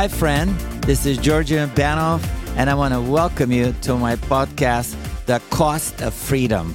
Hi, friend. This is Georgian Banov, and I want to welcome you to my podcast, The Cost of Freedom.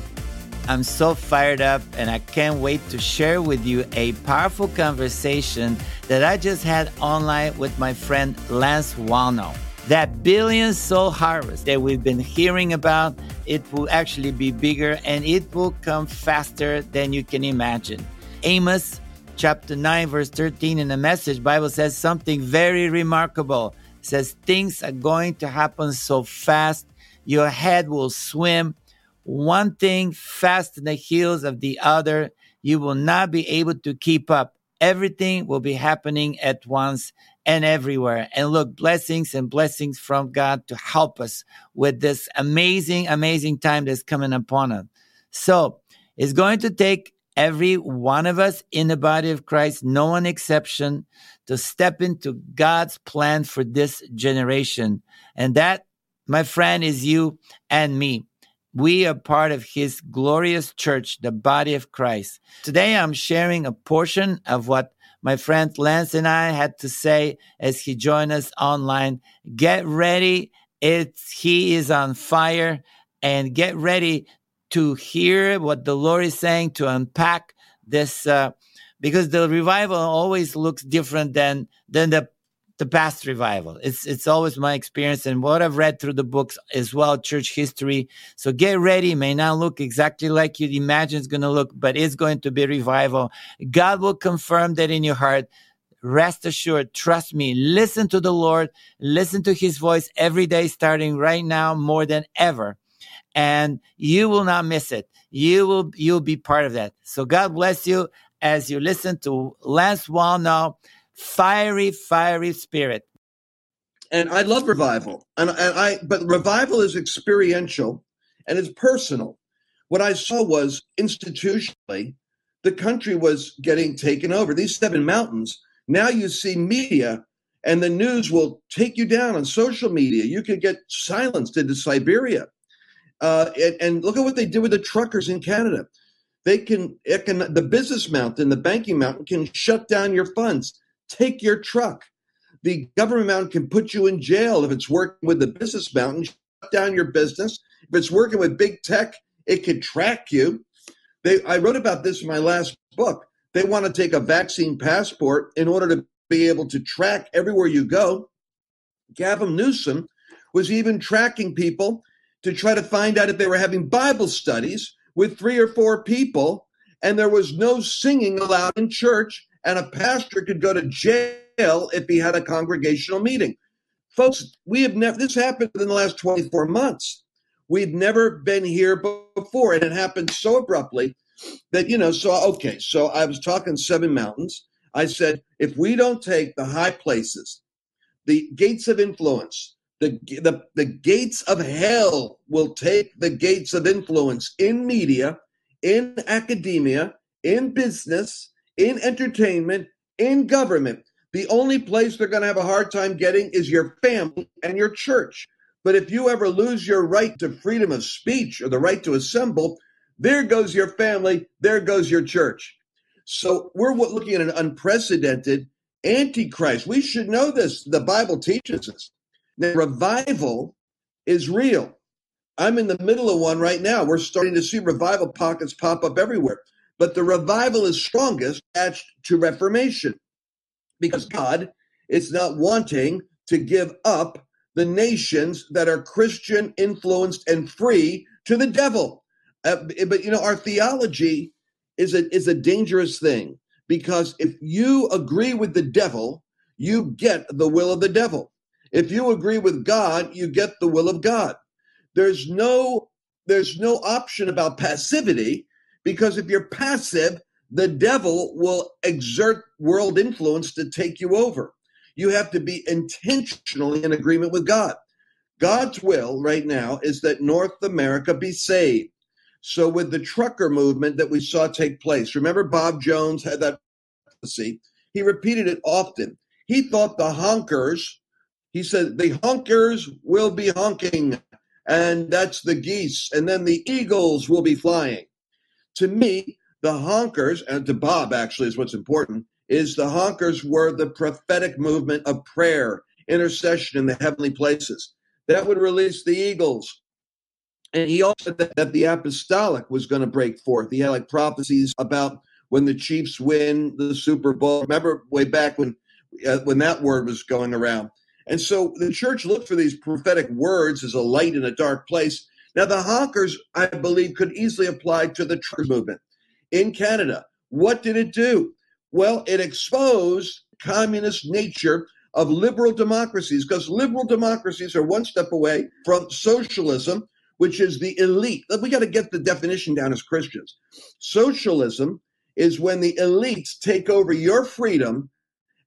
I'm so fired up, and I can't wait to share with you a powerful conversation that I just had online with my friend Lance Wallnau. That billion soul harvest that we've been hearing about, it will actually be bigger and it will come faster than you can imagine. Amos chapter 9 verse 13 in the message bible says something very remarkable it says things are going to happen so fast your head will swim one thing fast in the heels of the other you will not be able to keep up everything will be happening at once and everywhere. And look, blessings and blessings from God to help us with this amazing, amazing time that's coming upon us. So it's going to take every one of us in the body of Christ, no one exception, to step into God's plan for this generation. And that, my friend, is you and me. We are part of his glorious church, the body of Christ. Today, I'm sharing a portion of what my friend Lance and I had to say as he joined us online. Get ready. It's, he is on fire and get ready to hear what the Lord is saying to unpack this, uh, because the revival always looks different than, than the the past revival. It's it's always my experience and what I've read through the books as well, church history. So get ready. It may not look exactly like you imagine it's going to look, but it's going to be revival. God will confirm that in your heart. Rest assured, trust me, listen to the Lord, listen to his voice every day, starting right now more than ever. And you will not miss it. You will, you'll be part of that. So God bless you as you listen to Lance Wallnau fiery, fiery spirit. And I love revival. And, and I but revival is experiential and it's personal. What I saw was institutionally, the country was getting taken over. These seven mountains. Now you see media and the news will take you down on social media. You could get silenced into Siberia. Uh, and, and, look at what they did with the truckers in Canada. They can, can the business mountain, the banking mountain can shut down your funds take your truck. The government mountain can put you in jail if it's working with the business mountain, shut down your business. If it's working with big tech, it could track you. They, I wrote about this in my last book. They want to take a vaccine passport in order to be able to track everywhere you go. Gavin Newsom was even tracking people to try to find out if they were having Bible studies with three or four people, and there was no singing allowed in church, and a pastor could go to jail if he had a congregational meeting. Folks, we have never, this happened in the last 24 months. We've never been here before, and it happened so abruptly that, you know, so, okay, so I was talking Seven Mountains. I said, if we don't take the high places, the gates of influence, the, the, the gates of hell will take the gates of influence in media, in academia, in business, in entertainment, in government. The only place they're going to have a hard time getting is your family and your church. But if you ever lose your right to freedom of speech or the right to assemble, there goes your family, there goes your church. So we're looking at an unprecedented antichrist. We should know this. The Bible teaches us. Now, revival is real. I'm in the middle of one right now. We're starting to see revival pockets pop up everywhere. But the revival is strongest attached to reformation because God is not wanting to give up the nations that are Christian influenced and free to the devil. Uh, but you know, our theology is a is a dangerous thing because if you agree with the devil, you get the will of the devil. If you agree with God, you get the will of God. There's no there's no option about passivity because if you're passive, the devil will exert world influence to take you over. You have to be intentionally in agreement with God. God's will right now is that North America be saved. So, with the trucker movement that we saw take place, remember Bob Jones had that prophecy? He repeated it often. He thought the honkers, he said, the honkers will be honking, and that's the geese, and then the eagles will be flying to me, the honkers, and to Bob actually is what's important, is the honkers were the prophetic movement of prayer, intercession in the heavenly places. That would release the eagles. And he also said that, that the apostolic was going to break forth. He had like prophecies about when the Chiefs win the Super Bowl. Remember way back when uh, when that word was going around. And so the church looked for these prophetic words as a light in a dark place. Now the honkers, I believe, could easily apply to the church movement in Canada. What did it do? Well, it exposed communist nature of liberal democracies because liberal democracies are one step away from socialism, which is the elite. We got to get the definition down as Christians. Socialism is when the elites take over your freedom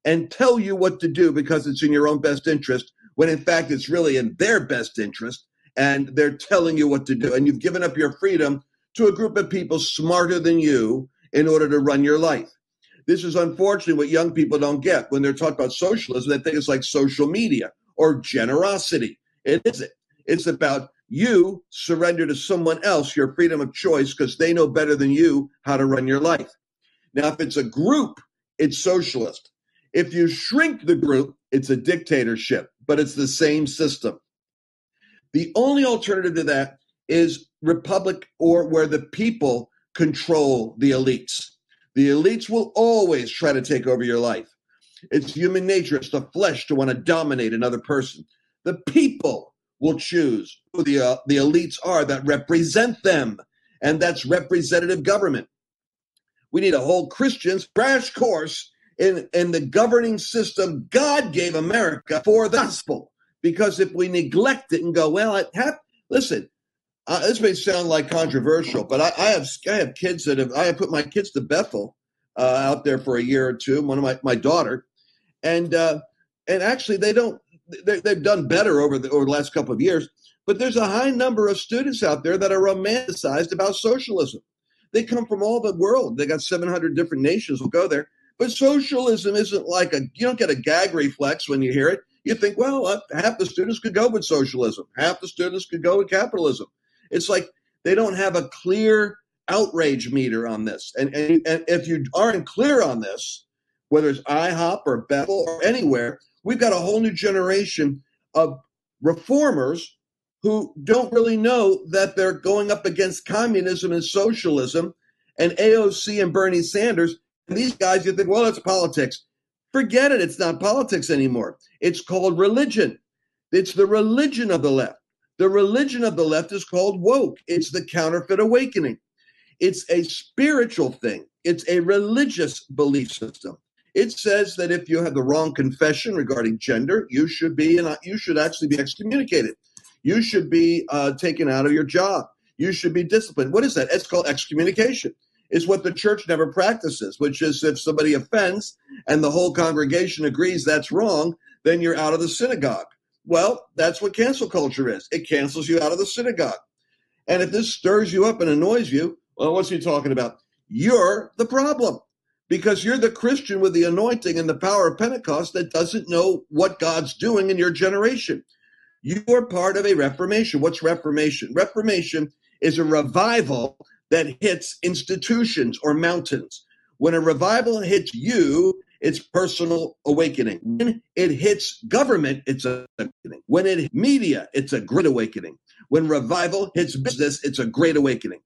and tell you what to do because it's in your own best interest, when in fact it's really in their best interest and they're telling you what to do. And you've given up your freedom to a group of people smarter than you in order to run your life. This is unfortunately what young people don't get when they're talking about socialism. They think it's like social media or generosity. It isn't. It's about you surrender to someone else your freedom of choice because they know better than you how to run your life. Now, if it's a group, it's socialist. If you shrink the group, it's a dictatorship, but it's the same system. The only alternative to that is republic or where the people control the elites. The elites will always try to take over your life. It's human nature, it's the flesh to want to dominate another person. The people will choose who the, uh, the elites are that represent them, and that's representative government. We need a whole Christian's crash course in, in the governing system God gave America for the gospel. Because if we neglect it and go, well, I have, listen, uh, this may sound like controversial, but I, I, have I have kids that have I have put my kids to Bethel uh, out there for a year or two. One of my my daughter, and uh, and actually they don't they, they've done better over the over the last couple of years. But there's a high number of students out there that are romanticized about socialism. They come from all the world. They got 700 different nations will go there. But socialism isn't like a you don't get a gag reflex when you hear it. You think, well, uh, half the students could go with socialism, half the students could go with capitalism. It's like they don't have a clear outrage meter on this. And, and, and if you aren't clear on this, whether it's IHOP or Bethel or anywhere, we've got a whole new generation of reformers who don't really know that they're going up against communism and socialism and AOC and Bernie Sanders. And these guys, you think, well, it's politics. Forget it. It's not politics anymore. It's called religion. It's the religion of the left. The religion of the left is called woke. It's the counterfeit awakening. It's a spiritual thing. It's a religious belief system. It says that if you have the wrong confession regarding gender, you should be and you should actually be excommunicated. You should be uh, taken out of your job. You should be disciplined. What is that? It's called excommunication. It's what the church never practices, which is if somebody offends and the whole congregation agrees that's wrong, then you're out of the synagogue. Well, that's what cancel culture is. It cancels you out of the synagogue. And if this stirs you up and annoys you, well, what's he talking about? You're the problem because you're the Christian with the anointing and the power of Pentecost that doesn't know what God's doing in your generation. You are part of a reformation. What's reformation? Reformation is a revival that hits institutions or mountains. When a revival hits you, it's personal awakening. When it hits government, it's a awakening. When it hits media, it's a great awakening. When revival hits business, it's a great awakening.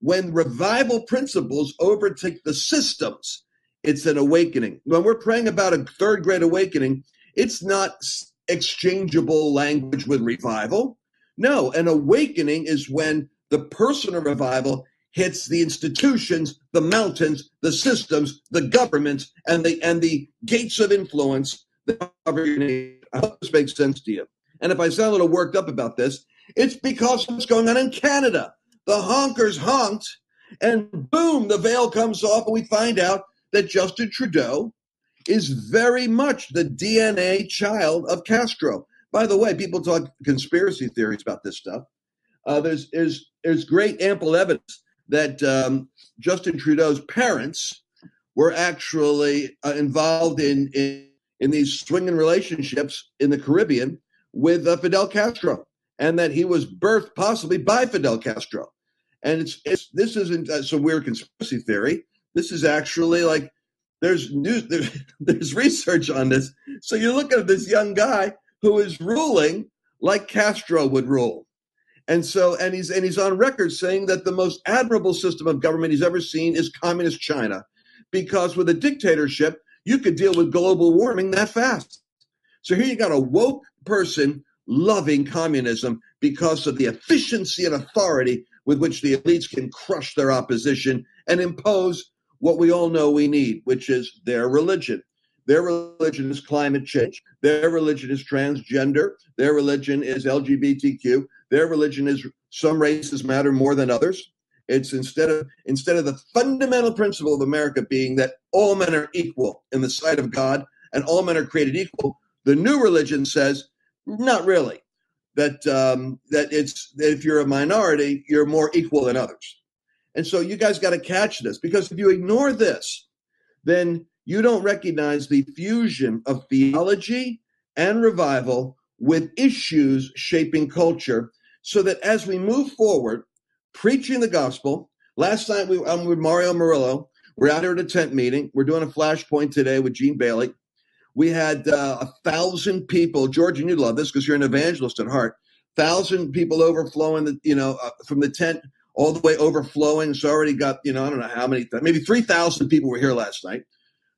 When revival principles overtake the systems, it's an awakening. When we're praying about a third great awakening, it's not exchangeable language with revival. No, an awakening is when the person of revival hits the institutions, the mountains, the systems, the governments, and the and the gates of influence that cover your nation. I hope this makes sense to you. And if I sound a little worked up about this, it's because what's going on in Canada. The honkers honked, and boom, the veil comes off, and we find out that Justin Trudeau is very much the DNA child of Castro. By the way, people talk conspiracy theories about this stuff. Uh, there's, there's, there's great ample evidence that um, Justin Trudeau's parents were actually uh, involved in, in, in these swinging relationships in the Caribbean with uh, Fidel Castro, and that he was birthed possibly by Fidel Castro. And it's, it's this isn't uh, some weird conspiracy theory. This is actually like there's news, there's, there's research on this. So you're looking at this young guy who is ruling like Castro would rule. And so, and he's and he's on record saying that the most admirable system of government he's ever seen is communist China, because with a dictatorship, you could deal with global warming that fast. So here you got a woke person loving communism because of the efficiency and authority with which the elites can crush their opposition and impose what we all know we need, which is their religion. Their religion is climate change. Their religion is transgender. Their religion is LGBTQ. Their religion is some races matter more than others. It's instead of instead of the fundamental principle of America being that all men are equal in the sight of God and all men are created equal, the new religion says not really. That um, that it's that if you're a minority, you're more equal than others. And so you guys got to catch this because if you ignore this, then you don't recognize the fusion of theology and revival with issues shaping culture so that as we move forward, preaching the gospel, last night we, I'm with Mario Murillo. We're out here at a tent meeting. We're doing a flashpoint today with Gene Bailey. We had uh, a thousand people. George, and you love this because you're an evangelist at heart. Thousand people overflowing, the, you know, uh, from the tent all the way overflowing. It's already got, you know, I don't know how many, maybe 3,000 people were here last night.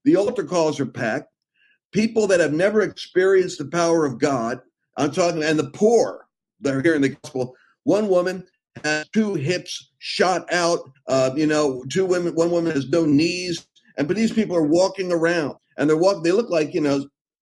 The altar calls are packed. People that have never experienced the power of God, I'm talking, and the poor, that are hearing the gospel. One woman has two hips shot out. Uh, you know, two women. One woman has no knees, and but these people are walking around, and they're walking. They look like you know,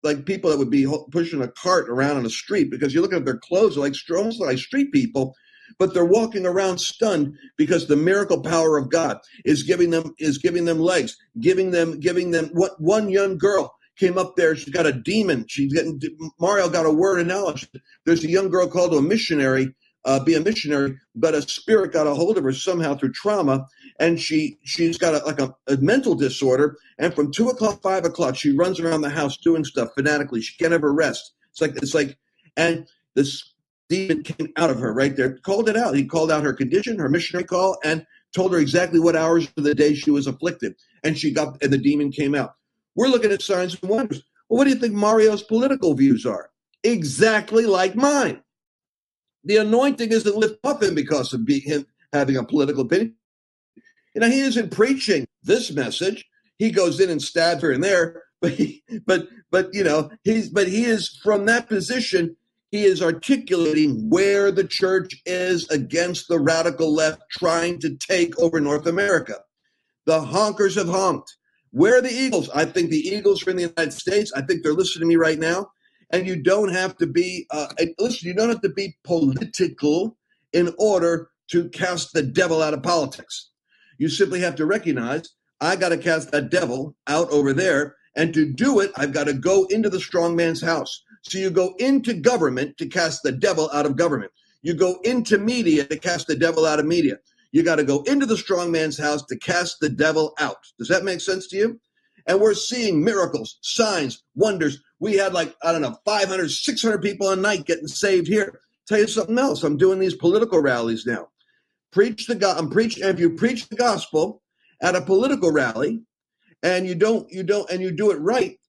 like people that would be pushing a cart around on a street because you look at their clothes, they're like almost like street people. But they're walking around stunned because the miracle power of God is giving them is giving them legs, giving them giving them what one young girl came up there. She's got a demon. She's getting Mario got a word of knowledge. There's a young girl called a missionary, uh, be a missionary, but a spirit got a hold of her somehow through trauma, and she she's got a, like a, a mental disorder. And from two o'clock, five o'clock, she runs around the house doing stuff fanatically. She can't ever rest. It's like it's like, and this demon came out of her right there. Called it out. He called out her condition, her missionary call, and told her exactly what hours of the day she was afflicted. And she got and the demon came out. We're looking at signs and wonders. Well, what do you think Mario's political views are? Exactly like mine. The anointing isn't lifted off him because of him having a political opinion. You know, he isn't preaching this message. He goes in and stabs here and there, but he, but but you know he's but he is from that position. He is articulating where the church is against the radical left trying to take over North America. The honkers have honked. Where are the Eagles? I think the Eagles are in the United States. I think they're listening to me right now. And you don't have to be, uh, listen, you don't have to be political in order to cast the devil out of politics. You simply have to recognize I got to cast that devil out over there. And to do it, I've got to go into the strong man's house. So you go into government to cast the devil out of government. You go into media to cast the devil out of media. You got to go into the strong man's house to cast the devil out. Does that make sense to you? And we're seeing miracles, signs, wonders. We had like, I don't know, 500, 600 people a night getting saved here. Tell you something else. I'm doing these political rallies now. Preach the God. I'm preaching. If you preach the gospel at a political rally, and you don't, you don't, and you do it right,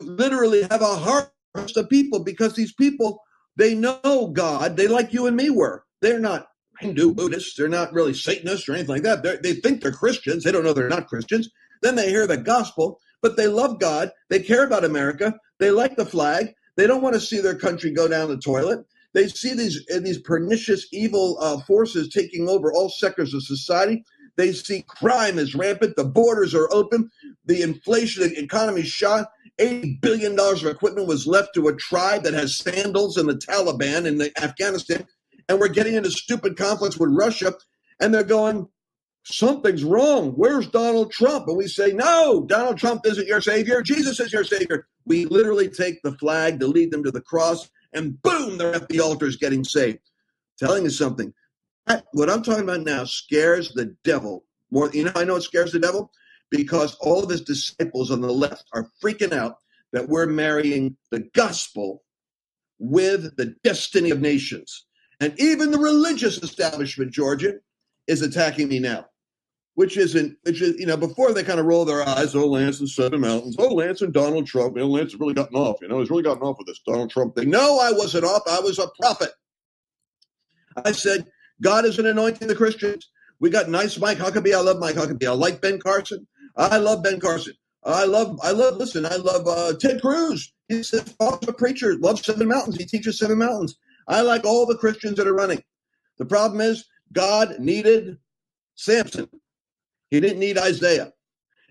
literally have a harvest of people because these people they know God. They like you and me were. They're not Hindu Buddhists. They're not really Satanists or anything like that. They're, they think they're Christians. They don't know they're not Christians. Then they hear the gospel, but they love God. They care about America. They like the flag. They don't want to see their country go down the toilet. They see these these pernicious, evil uh, forces taking over all sectors of society. They see crime is rampant. The borders are open. The inflation, the economy shot. $80 billion of equipment was left to a tribe that has sandals and the Taliban in Afghanistan and we're getting into stupid conflicts with Russia, and they're going, something's wrong. Where's Donald Trump? And we say, no, Donald Trump isn't your savior. Jesus is your savior. We literally take the flag to lead them to the cross, and boom, they're at the altars getting saved. Telling you something. What I'm talking about now scares the devil more. You know, I know it scares the devil because all of his disciples on the left are freaking out that we're marrying the gospel with the destiny of nations. And even the religious establishment, Georgia, is attacking me now. which isn't, which is, you know, before they kind of roll their eyes, oh, Lance and Seven Mountains, oh, Lance and Donald Trump, you know, Lance has really gotten off, you know, he's really gotten off with this Donald Trump thing. No, I wasn't off. I was a prophet. I said, God isn't anointing the Christians. We got nice Mike Huckabee. I love Mike Huckabee. I like Ben Carson. I love Ben Carson. I love, I love, listen, I love uh, Ted Cruz. He's a preacher, loves Seven Mountains. He teaches Seven Mountains. I like all the Christians that are running. The problem is, God needed Samson. He didn't need Isaiah.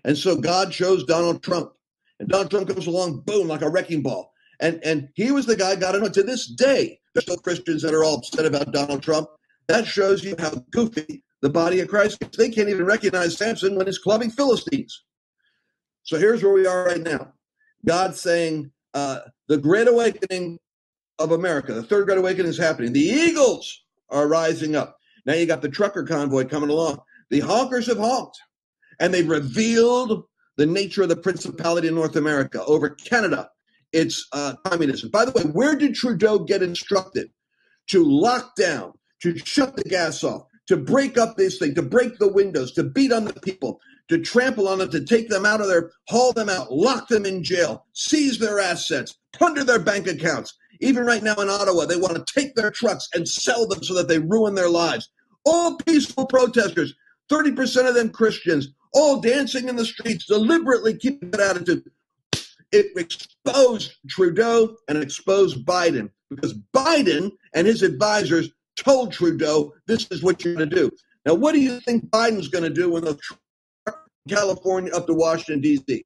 And so God chose Donald Trump. And Donald Trump comes along, boom, like a wrecking ball. And and he was the guy to know to this day, there's still Christians that are all upset about Donald Trump. That shows you how goofy the body of Christ is. They can't even recognize Samson when he's clubbing Philistines. So here's where we are right now. God saying uh, the great awakening of America, the third great awakening is happening. The eagles are rising up. Now you got the trucker convoy coming along. The honkers have honked, and they've revealed the nature of the principality in North America over Canada. It's uh, communism. By the way, where did Trudeau get instructed to lock down, to shut the gas off, to break up this thing, to break the windows, to beat on the people, to trample on them, to take them out of there, haul them out, lock them in jail, seize their assets, plunder their bank accounts. Even right now in Ottawa, they want to take their trucks and sell them so that they ruin their lives. All peaceful protesters 30% of them Christians, all dancing in the streets, deliberately keeping that attitude. It exposed Trudeau and exposed Biden because Biden and his advisors told Trudeau, this is what you're going to do. Now, what do you think Biden's going to do when the California up to Washington, D.C.?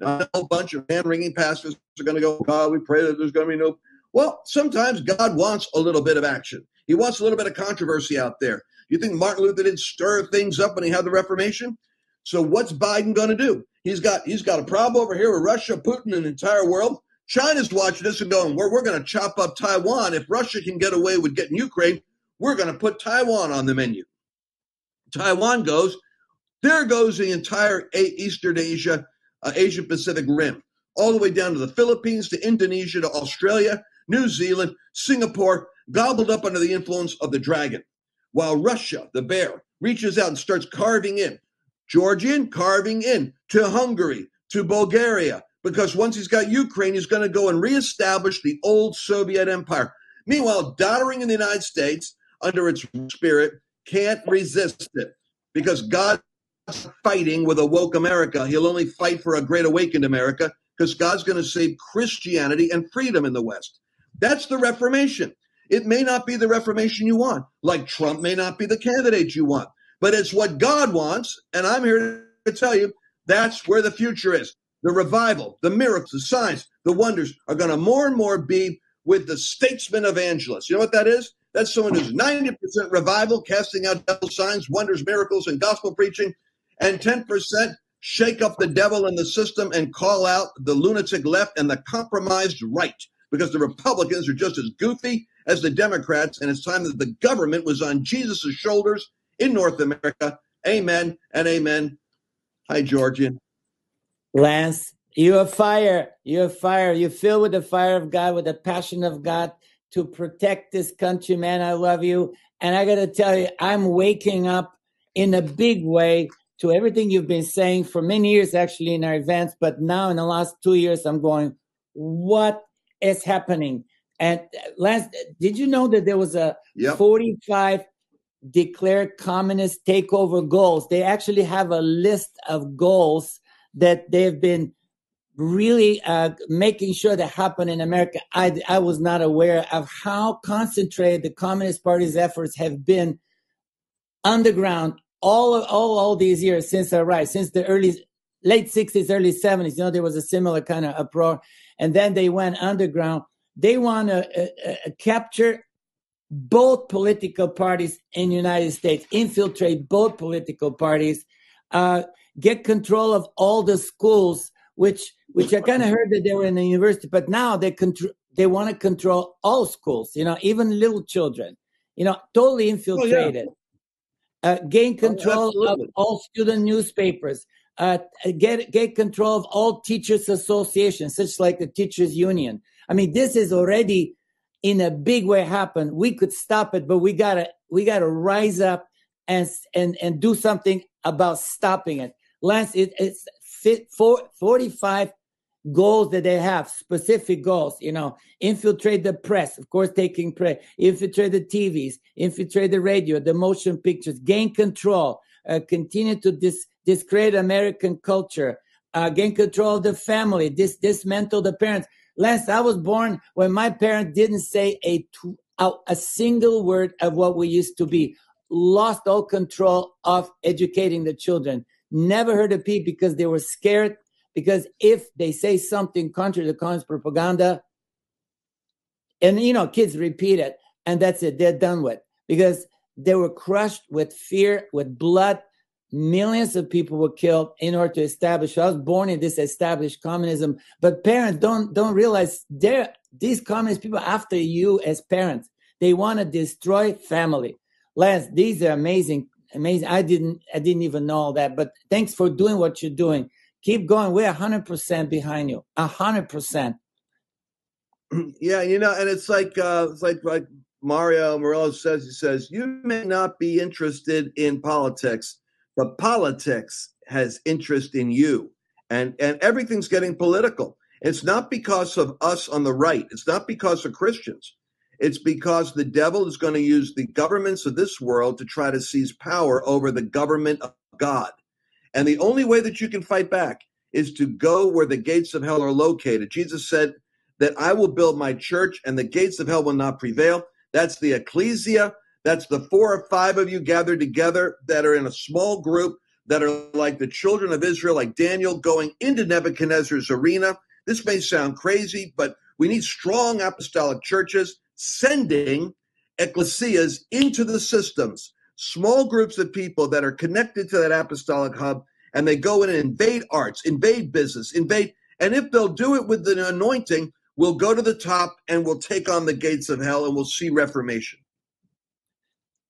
A whole bunch of hand wringing pastors are going to go, God, we pray that there's going to be no. Well, sometimes God wants a little bit of action. He wants a little bit of controversy out there. You think Martin Luther didn't stir things up when he had the Reformation? So what's Biden going to do? He's got he's got a problem over here with Russia, Putin, and the entire world. China's watching this and going, "We're we're going to chop up Taiwan. If Russia can get away with getting Ukraine, we're going to put Taiwan on the menu." Taiwan goes, there goes the entire Eastern Asia, uh, Asia Pacific rim, all the way down to the Philippines, to Indonesia, to Australia, New Zealand, Singapore, gobbled up under the influence of the dragon while Russia, the bear, reaches out and starts carving in. Georgian carving in to Hungary, to Bulgaria, because once he's got Ukraine, he's going to go and reestablish the old Soviet empire. Meanwhile, doddering in the United States under its spirit can't resist it because God's fighting with a woke America. He'll only fight for a great awakened America because God's going to save Christianity and freedom in the West. That's the Reformation. It may not be the Reformation you want, like Trump may not be the candidate you want, but it's what God wants. And I'm here to tell you that's where the future is. The revival, the miracles, the signs, the wonders are going to more and more be with the statesman evangelist. You know what that is? That's someone who's 90% revival, casting out devil signs, wonders, miracles, and gospel preaching, and 10% shake up the devil in the system and call out the lunatic left and the compromised right because the Republicans are just as goofy as the Democrats, and it's time that the government was on Jesus' shoulders in North America. Amen and amen. Hi, Georgian. Lance, you are fire. You're fire. You're filled with the fire of God, with the passion of God to protect this country, man. I love you. And I got to tell you, I'm waking up in a big way to everything you've been saying for many years, actually, in our events. But now, in the last two years, I'm going, what is happening? And last, did you know that there was a yep. 45 declared communist takeover goals? They actually have a list of goals that they've been really uh, making sure that happen in America. I, I was not aware of how concentrated the Communist Party's efforts have been underground all all all these years since I rise, since the early late 60s, early 70s. You know, there was a similar kind of uproar. And then they went underground they want to uh, uh, capture both political parties in the United States, infiltrate both political parties, uh, get control of all the schools, which which I kind of heard that they were in the university, but now they control they want to control all schools, you know, even little children, you know, totally infiltrated. Oh, yeah. Uh, gain oh, control oh, of all student newspapers. Uh, get get control of all teachers associations, such like the teachers union. I mean, this is already in a big way happen. We could stop it, but we gotta we gotta rise up and and and do something about stopping it. Lance, it, it's fit for 45 goals that they have, specific goals, you know, infiltrate the press, of course, taking prey, infiltrate the TVs, infiltrate the radio, the motion pictures, gain control, uh, continue to dis- discredit American culture, uh, gain control of the family, dis- dismantle the parents. Lance, I was born when my parents didn't say a, a, a single word of what we used to be, lost all control of educating the children. Never heard a peep because they were scared because if they say something contrary to communist propaganda, and you know, kids repeat it, and that's it, they're done with because they were crushed with fear, with blood. Millions of people were killed in order to establish. I was born in this established communism, but parents don't don't realize they're these communist people after you as parents. They want to destroy family. Lance, these are amazing, amazing. I didn't I didn't even know all that, but thanks for doing what you're doing keep going. We're hundred percent behind you. hundred percent. Yeah, you know, and it's like uh, it's like like Mario Murillo says. He says you may not be interested in politics, but politics has interest in you, and and everything's getting political. It's not because of us on the right. It's not because of Christians. It's because the devil is going to use the governments of this world to try to seize power over the government of God. And the only way that you can fight back is to go where the gates of hell are located. Jesus said that I will build my church and the gates of hell will not prevail. That's the ecclesia. That's the four or five of you gathered together that are in a small group that are like the children of Israel, like Daniel going into Nebuchadnezzar's arena. This may sound crazy, but we need strong apostolic churches sending ecclesias into the systems small groups of people that are connected to that apostolic hub and they go in and invade arts, invade business, invade. And if they'll do it with the anointing, we'll go to the top and we'll take on the gates of hell and we'll see reformation.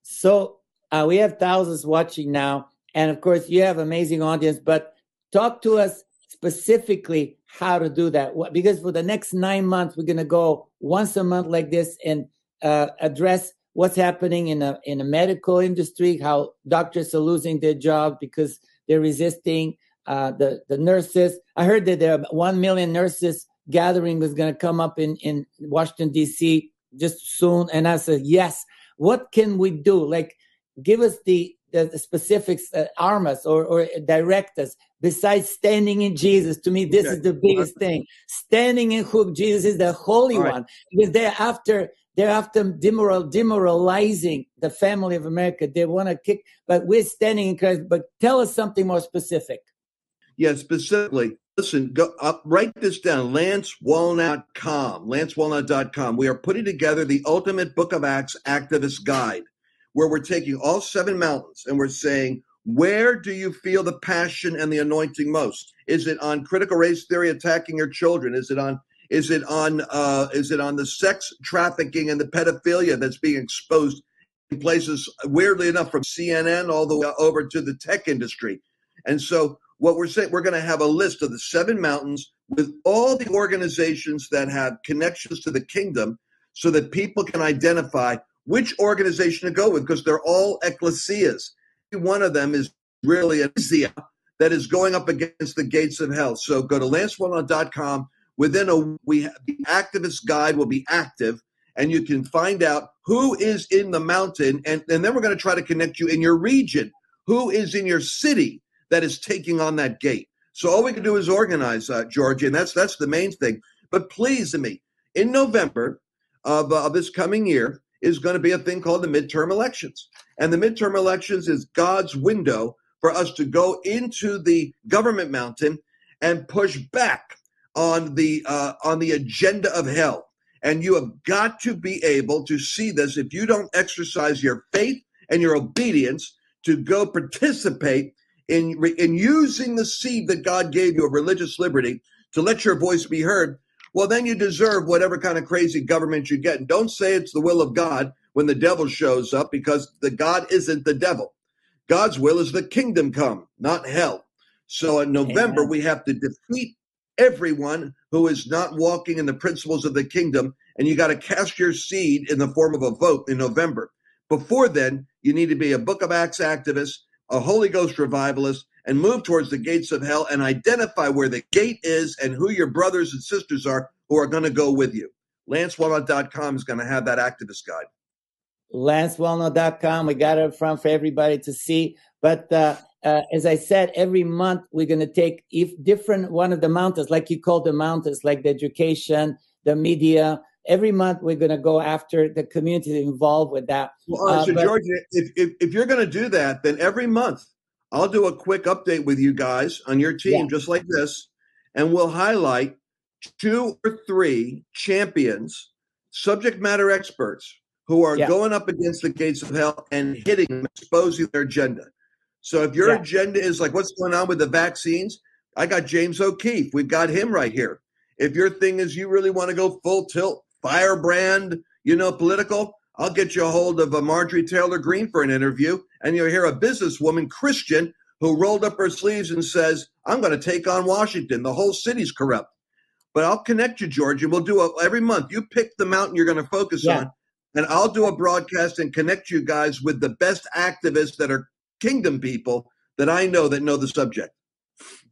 So uh, we have thousands watching now. And of course, you have amazing audience, but talk to us specifically how to do that. Because for the next nine months, we're going to go once a month like this and uh, address what's happening in a in a medical industry, how doctors are losing their job because they're resisting uh, the the nurses. I heard that there are one million nurses gathering was going to come up in in Washington D.C. just soon, and I said yes. What can we do? Like, give us the the specifics, uh, arm us or or direct us. Besides standing in Jesus, to me this okay. is the biggest thing. Standing in who Jesus is the Holy right. One, because they're after they're after demoral, demoralizing the family of America. They want to kick, but we're standing in Christ. But tell us something more specific. Yeah, specifically. Listen, go up, write this down. LanceWallnau.com. LanceWallnau.com. We are putting together the ultimate Book of Acts activist guide, where we're taking all seven mountains and we're saying, where do you feel the passion and the anointing most? Is it on critical race theory attacking your children? Is it on is it on uh, is it on the sex trafficking and the pedophilia that's being exposed in places weirdly enough from CNN all the way over to the tech industry? And so what we're saying we're going to have a list of the seven mountains with all the organizations that have connections to the kingdom so that people can identify which organization to go with because they're all ecclesias. One of them is really an ecclesia that is going up against the gates of hell. So go to lancewallnau.com Within a we the activist guide will be active, and you can find out who is in the mountain, and, and then we're going to try to connect you in your region. Who is in your city that is taking on that gate? So all we can do is organize, uh, Georgia, and that's that's the main thing. But please, to me, in November of, uh, of this coming year is going to be a thing called the midterm elections, and the midterm elections is God's window for us to go into the government mountain and push back on the uh, on the agenda of hell. And you have got to be able to see this. If you don't exercise your faith and your obedience to go participate in in using the seed that God gave you of religious liberty to let your voice be heard, well, then you deserve whatever kind of crazy government you get. And don't say it's the will of God when the devil shows up, because the God isn't the devil. God's will is the kingdom come, not hell. So in November, Amen. we have to defeat everyone who is not walking in the principles of the kingdom, and you got to cast your seed in the form of a vote in November. Before then, you need to be a Book of Acts activist. a Holy Ghost revivalist, and move towards the gates of hell and identify where the gate is and who your brothers and sisters are who are going to go with you. LanceWallnau.com is going to have that activist guide. LanceWallnau.com. We got it up front for everybody to see. But uh, uh, as I said, every month we're going to take if different one of the mountains, like you call the mountains, like the education, the media. Every month we're going to go after the community involved with that. Well, uh, so but, George, if, if, if you're going to do that, then every month I'll do a quick update with you guys on your team, yeah. just like this, and we'll highlight two or three champions, subject matter experts who are yeah. going up against the gates of hell and hitting exposing their agenda. So if your yeah. agenda is like what's going on with the vaccines, I got James O'Keefe. We've got him right here. If your thing is you really want to go full tilt, firebrand, you know, political, I'll get you a hold of a Marjorie Taylor Greene for an interview, and you'll hear a businesswoman, Christian, who rolled up her sleeves and says, I'm going to take on Washington. The whole city's corrupt. But I'll connect you, George, and we'll do it every month. You pick the mountain you're going to focus yeah. on, and I'll do a broadcast and connect you guys with the best activists that are kingdom people that I know that know the subject.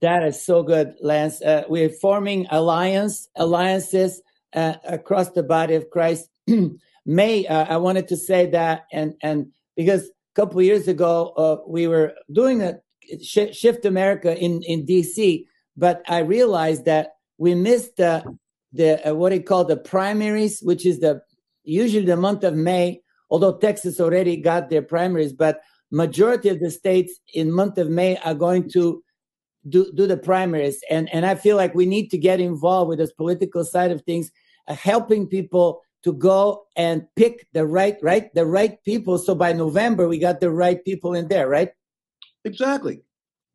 That is so good, Lance. Uh, we're forming alliance alliances uh, across the body of Christ. May uh, I wanted to say that, and and because a couple years ago uh, we were doing a sh- shift America in in DC, but I realized that we missed the the uh, what they call the primaries, which is the usually the month of May. Although Texas already got their primaries, but majority of the states in month of May are going to do, do the primaries. And, and I feel like we need to get involved with this political side of things, uh, helping people to go and pick the right, right, the right people. So by November, we got the right people in there, right? Exactly.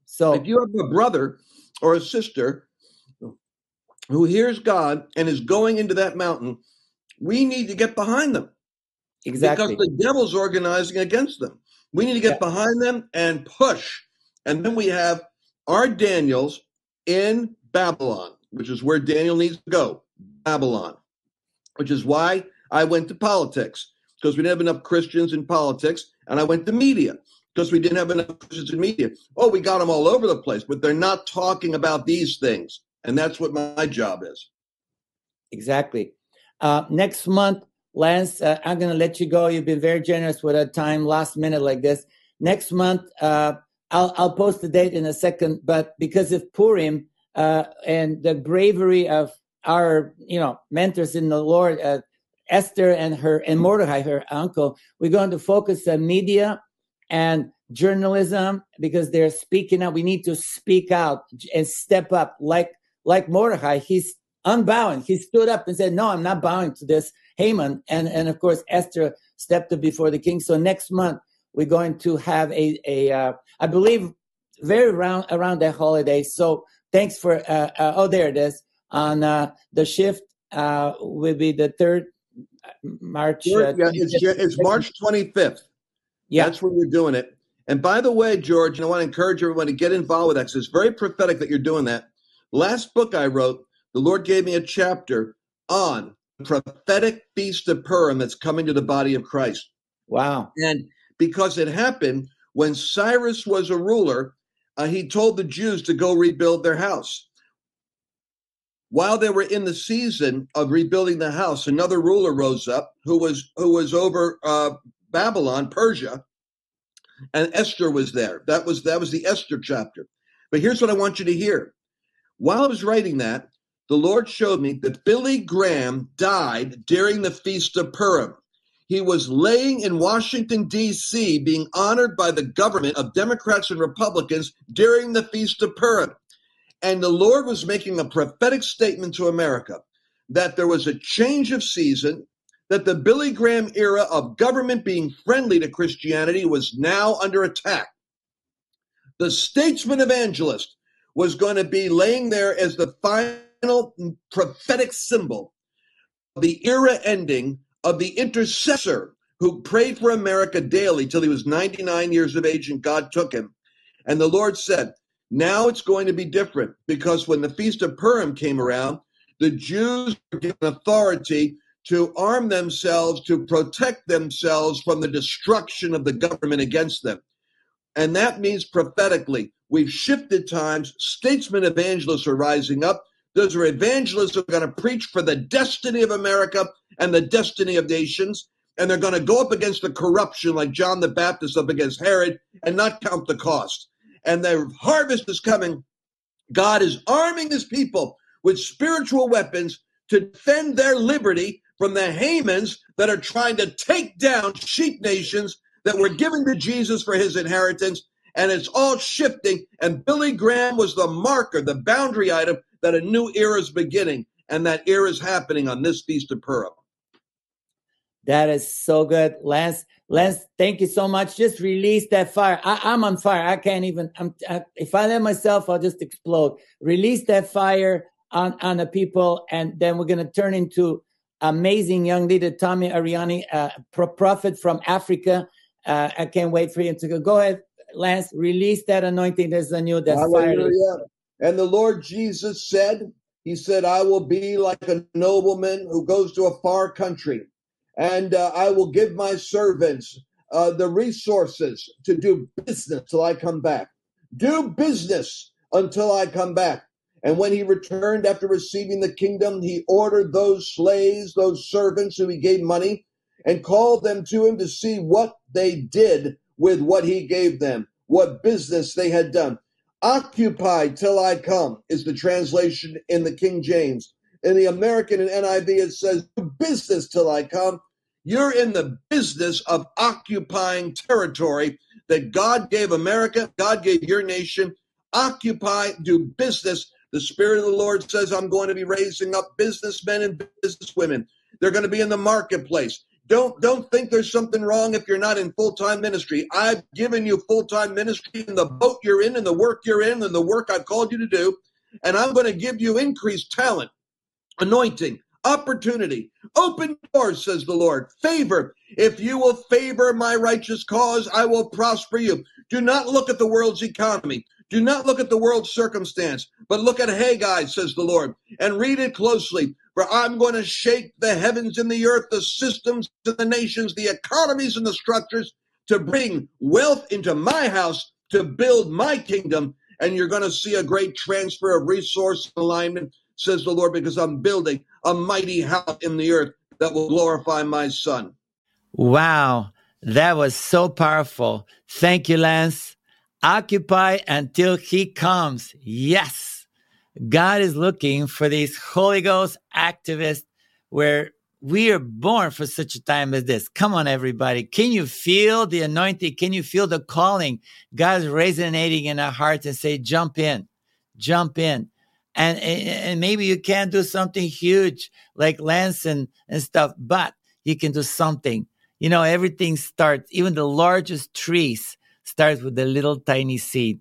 So if you have a brother or a sister who hears God and is going into that mountain, we need to get behind them. Exactly. Because the devil's organizing against them. We need to get yeah. behind them and push. And then we have our Daniels in Babylon, which is where Daniel needs to go. Babylon, which is why I went to politics, because we didn't have enough Christians in politics. And I went to media, because we didn't have enough Christians in media. Oh, we got them all over the place, but they're not talking about these things. And that's what my job is. Exactly. Uh, next month, Lance, uh, I'm going to let you go. You've been very generous with our time last minute like this. Next month, uh, I'll, I'll post the date in a second, but because of Purim uh, and the bravery of our, you know, mentors in the Lord, uh, Esther and her and Mordecai, her uncle, we're going to focus on media and journalism because they're speaking out. We need to speak out and step up like like Mordecai, he's unbowing. He stood up and said, No, I'm not bowing to this Haman. And, and of course, Esther stepped up before the king. So next month, we're going to have a, a uh, I believe, very around, around that holiday. So thanks for, uh, uh, oh, there it is. On uh, the shift uh, will be the third uh, March. yeah, it's, it's March 25th. Yeah. That's when we're doing it. And by the way, George, I want to encourage everyone to get involved with that because it's very prophetic that you're doing that. Last book I wrote, the Lord gave me a chapter on prophetic feast of Purim that's coming to the body of Christ. Wow. And because it happened when Cyrus was a ruler, uh, he told the Jews to go rebuild their house. While they were in the season of rebuilding the house, another ruler rose up who was who was over uh, Babylon, Persia, and Esther was there. That was that was the Esther chapter. But here's what I want you to hear. While I was writing that, the Lord showed me that Billy Graham died during the Feast of Purim. He was laying in Washington, D.C., being honored by the government of Democrats and Republicans during the Feast of Purim. And the Lord was making a prophetic statement to America that there was a change of season, that the Billy Graham era of government being friendly to Christianity was now under attack. The statesman evangelist was going to be laying there as the final prophetic symbol of the era ending of the intercessor who prayed for America daily till he was 99 years of age and God took him. And the Lord said, now it's going to be different because when the Feast of Purim came around, the Jews were given authority to arm themselves to protect themselves from the destruction of the government against them. And that means prophetically. We've shifted times. Statesmen evangelists are rising up. Those are evangelists who are going to preach for the destiny of America and the destiny of nations. And they're going to go up against the corruption like John the Baptist up against Herod and not count the cost. And the harvest is coming. God is arming his people with spiritual weapons to defend their liberty from the Hamans that are trying to take down sheep nations that were given to Jesus for his inheritance. And it's all shifting. And Billy Graham was the marker, the boundary item that a new era is beginning. And that era is happening on this Feast of Purim. That is so good. Lance, Lance, thank you so much. Just release that fire. I, am on fire. I can't even, I'm, I, if I let myself, I'll just explode. Release that fire on, on the people. And then we're going to turn into amazing young leader, Tommy Ariani, uh, pro- prophet from Africa. Uh, I can't wait for him to go. Go ahead, Lance, release that anointing. There's a new that's Hallelujah. And the Lord Jesus said, He said, I will be like a nobleman who goes to a far country, and uh, I will give my servants uh, the resources to do business till I come back. Do business until I come back. And when he returned after receiving the kingdom, he ordered those slaves, those servants who he gave money, and called them to him to see what they did with what he gave them, what business they had done. Occupy till I come is the translation in the King James. In the American and NIV, it says, Do business till I come. You're in the business of occupying territory that God gave America, God gave your nation. Occupy, do business the Spirit of the Lord says, I'm going to be raising up businessmen and businesswomen. They're going to be in the marketplace. Don't don't think there's something wrong if you're not in full-time ministry. I've given you full-time ministry in the boat you're in and the work you're in and the work I've called you to do. And I'm going to give you increased talent, anointing, opportunity, open doors, says the Lord, favor. If you will favor my righteous cause, I will prosper you. Do not look at the world's economy. Do not look at the world's circumstance, but look at Haggai, says the Lord, and read it closely. For I'm going to shake the heavens and the earth, the systems and the nations, the economies and the structures to bring wealth into my house to build my kingdom. And you're going to see a great transfer of resource alignment, says the Lord, because I'm building a mighty house in the earth that will glorify my son. Wow. That was so powerful. Thank you, Lance. Occupy until he comes. Yes. God is looking for these Holy Ghost activists where we are born for such a time as this. Come on, everybody. Can you feel the anointing? Can you feel the calling? God's resonating in our hearts and say, jump in, jump in. And, and maybe you can't do something huge like Lance and, and stuff, but you can do something. You know, everything starts, even the largest trees starts with a little tiny seed.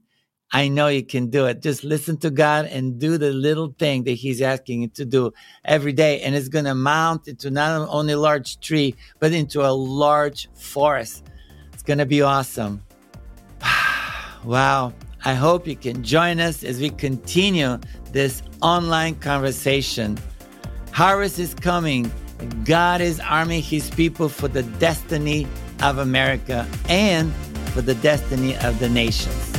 I know you can do it. Just listen to God and do the little thing that He's asking you to do every day. And it's going to mount into not only a large tree, but into a large forest. It's going to be awesome. wow. I hope you can join us as we continue this online conversation. Harvest is coming. God is arming His people for the destiny of America and for the destiny of the nations.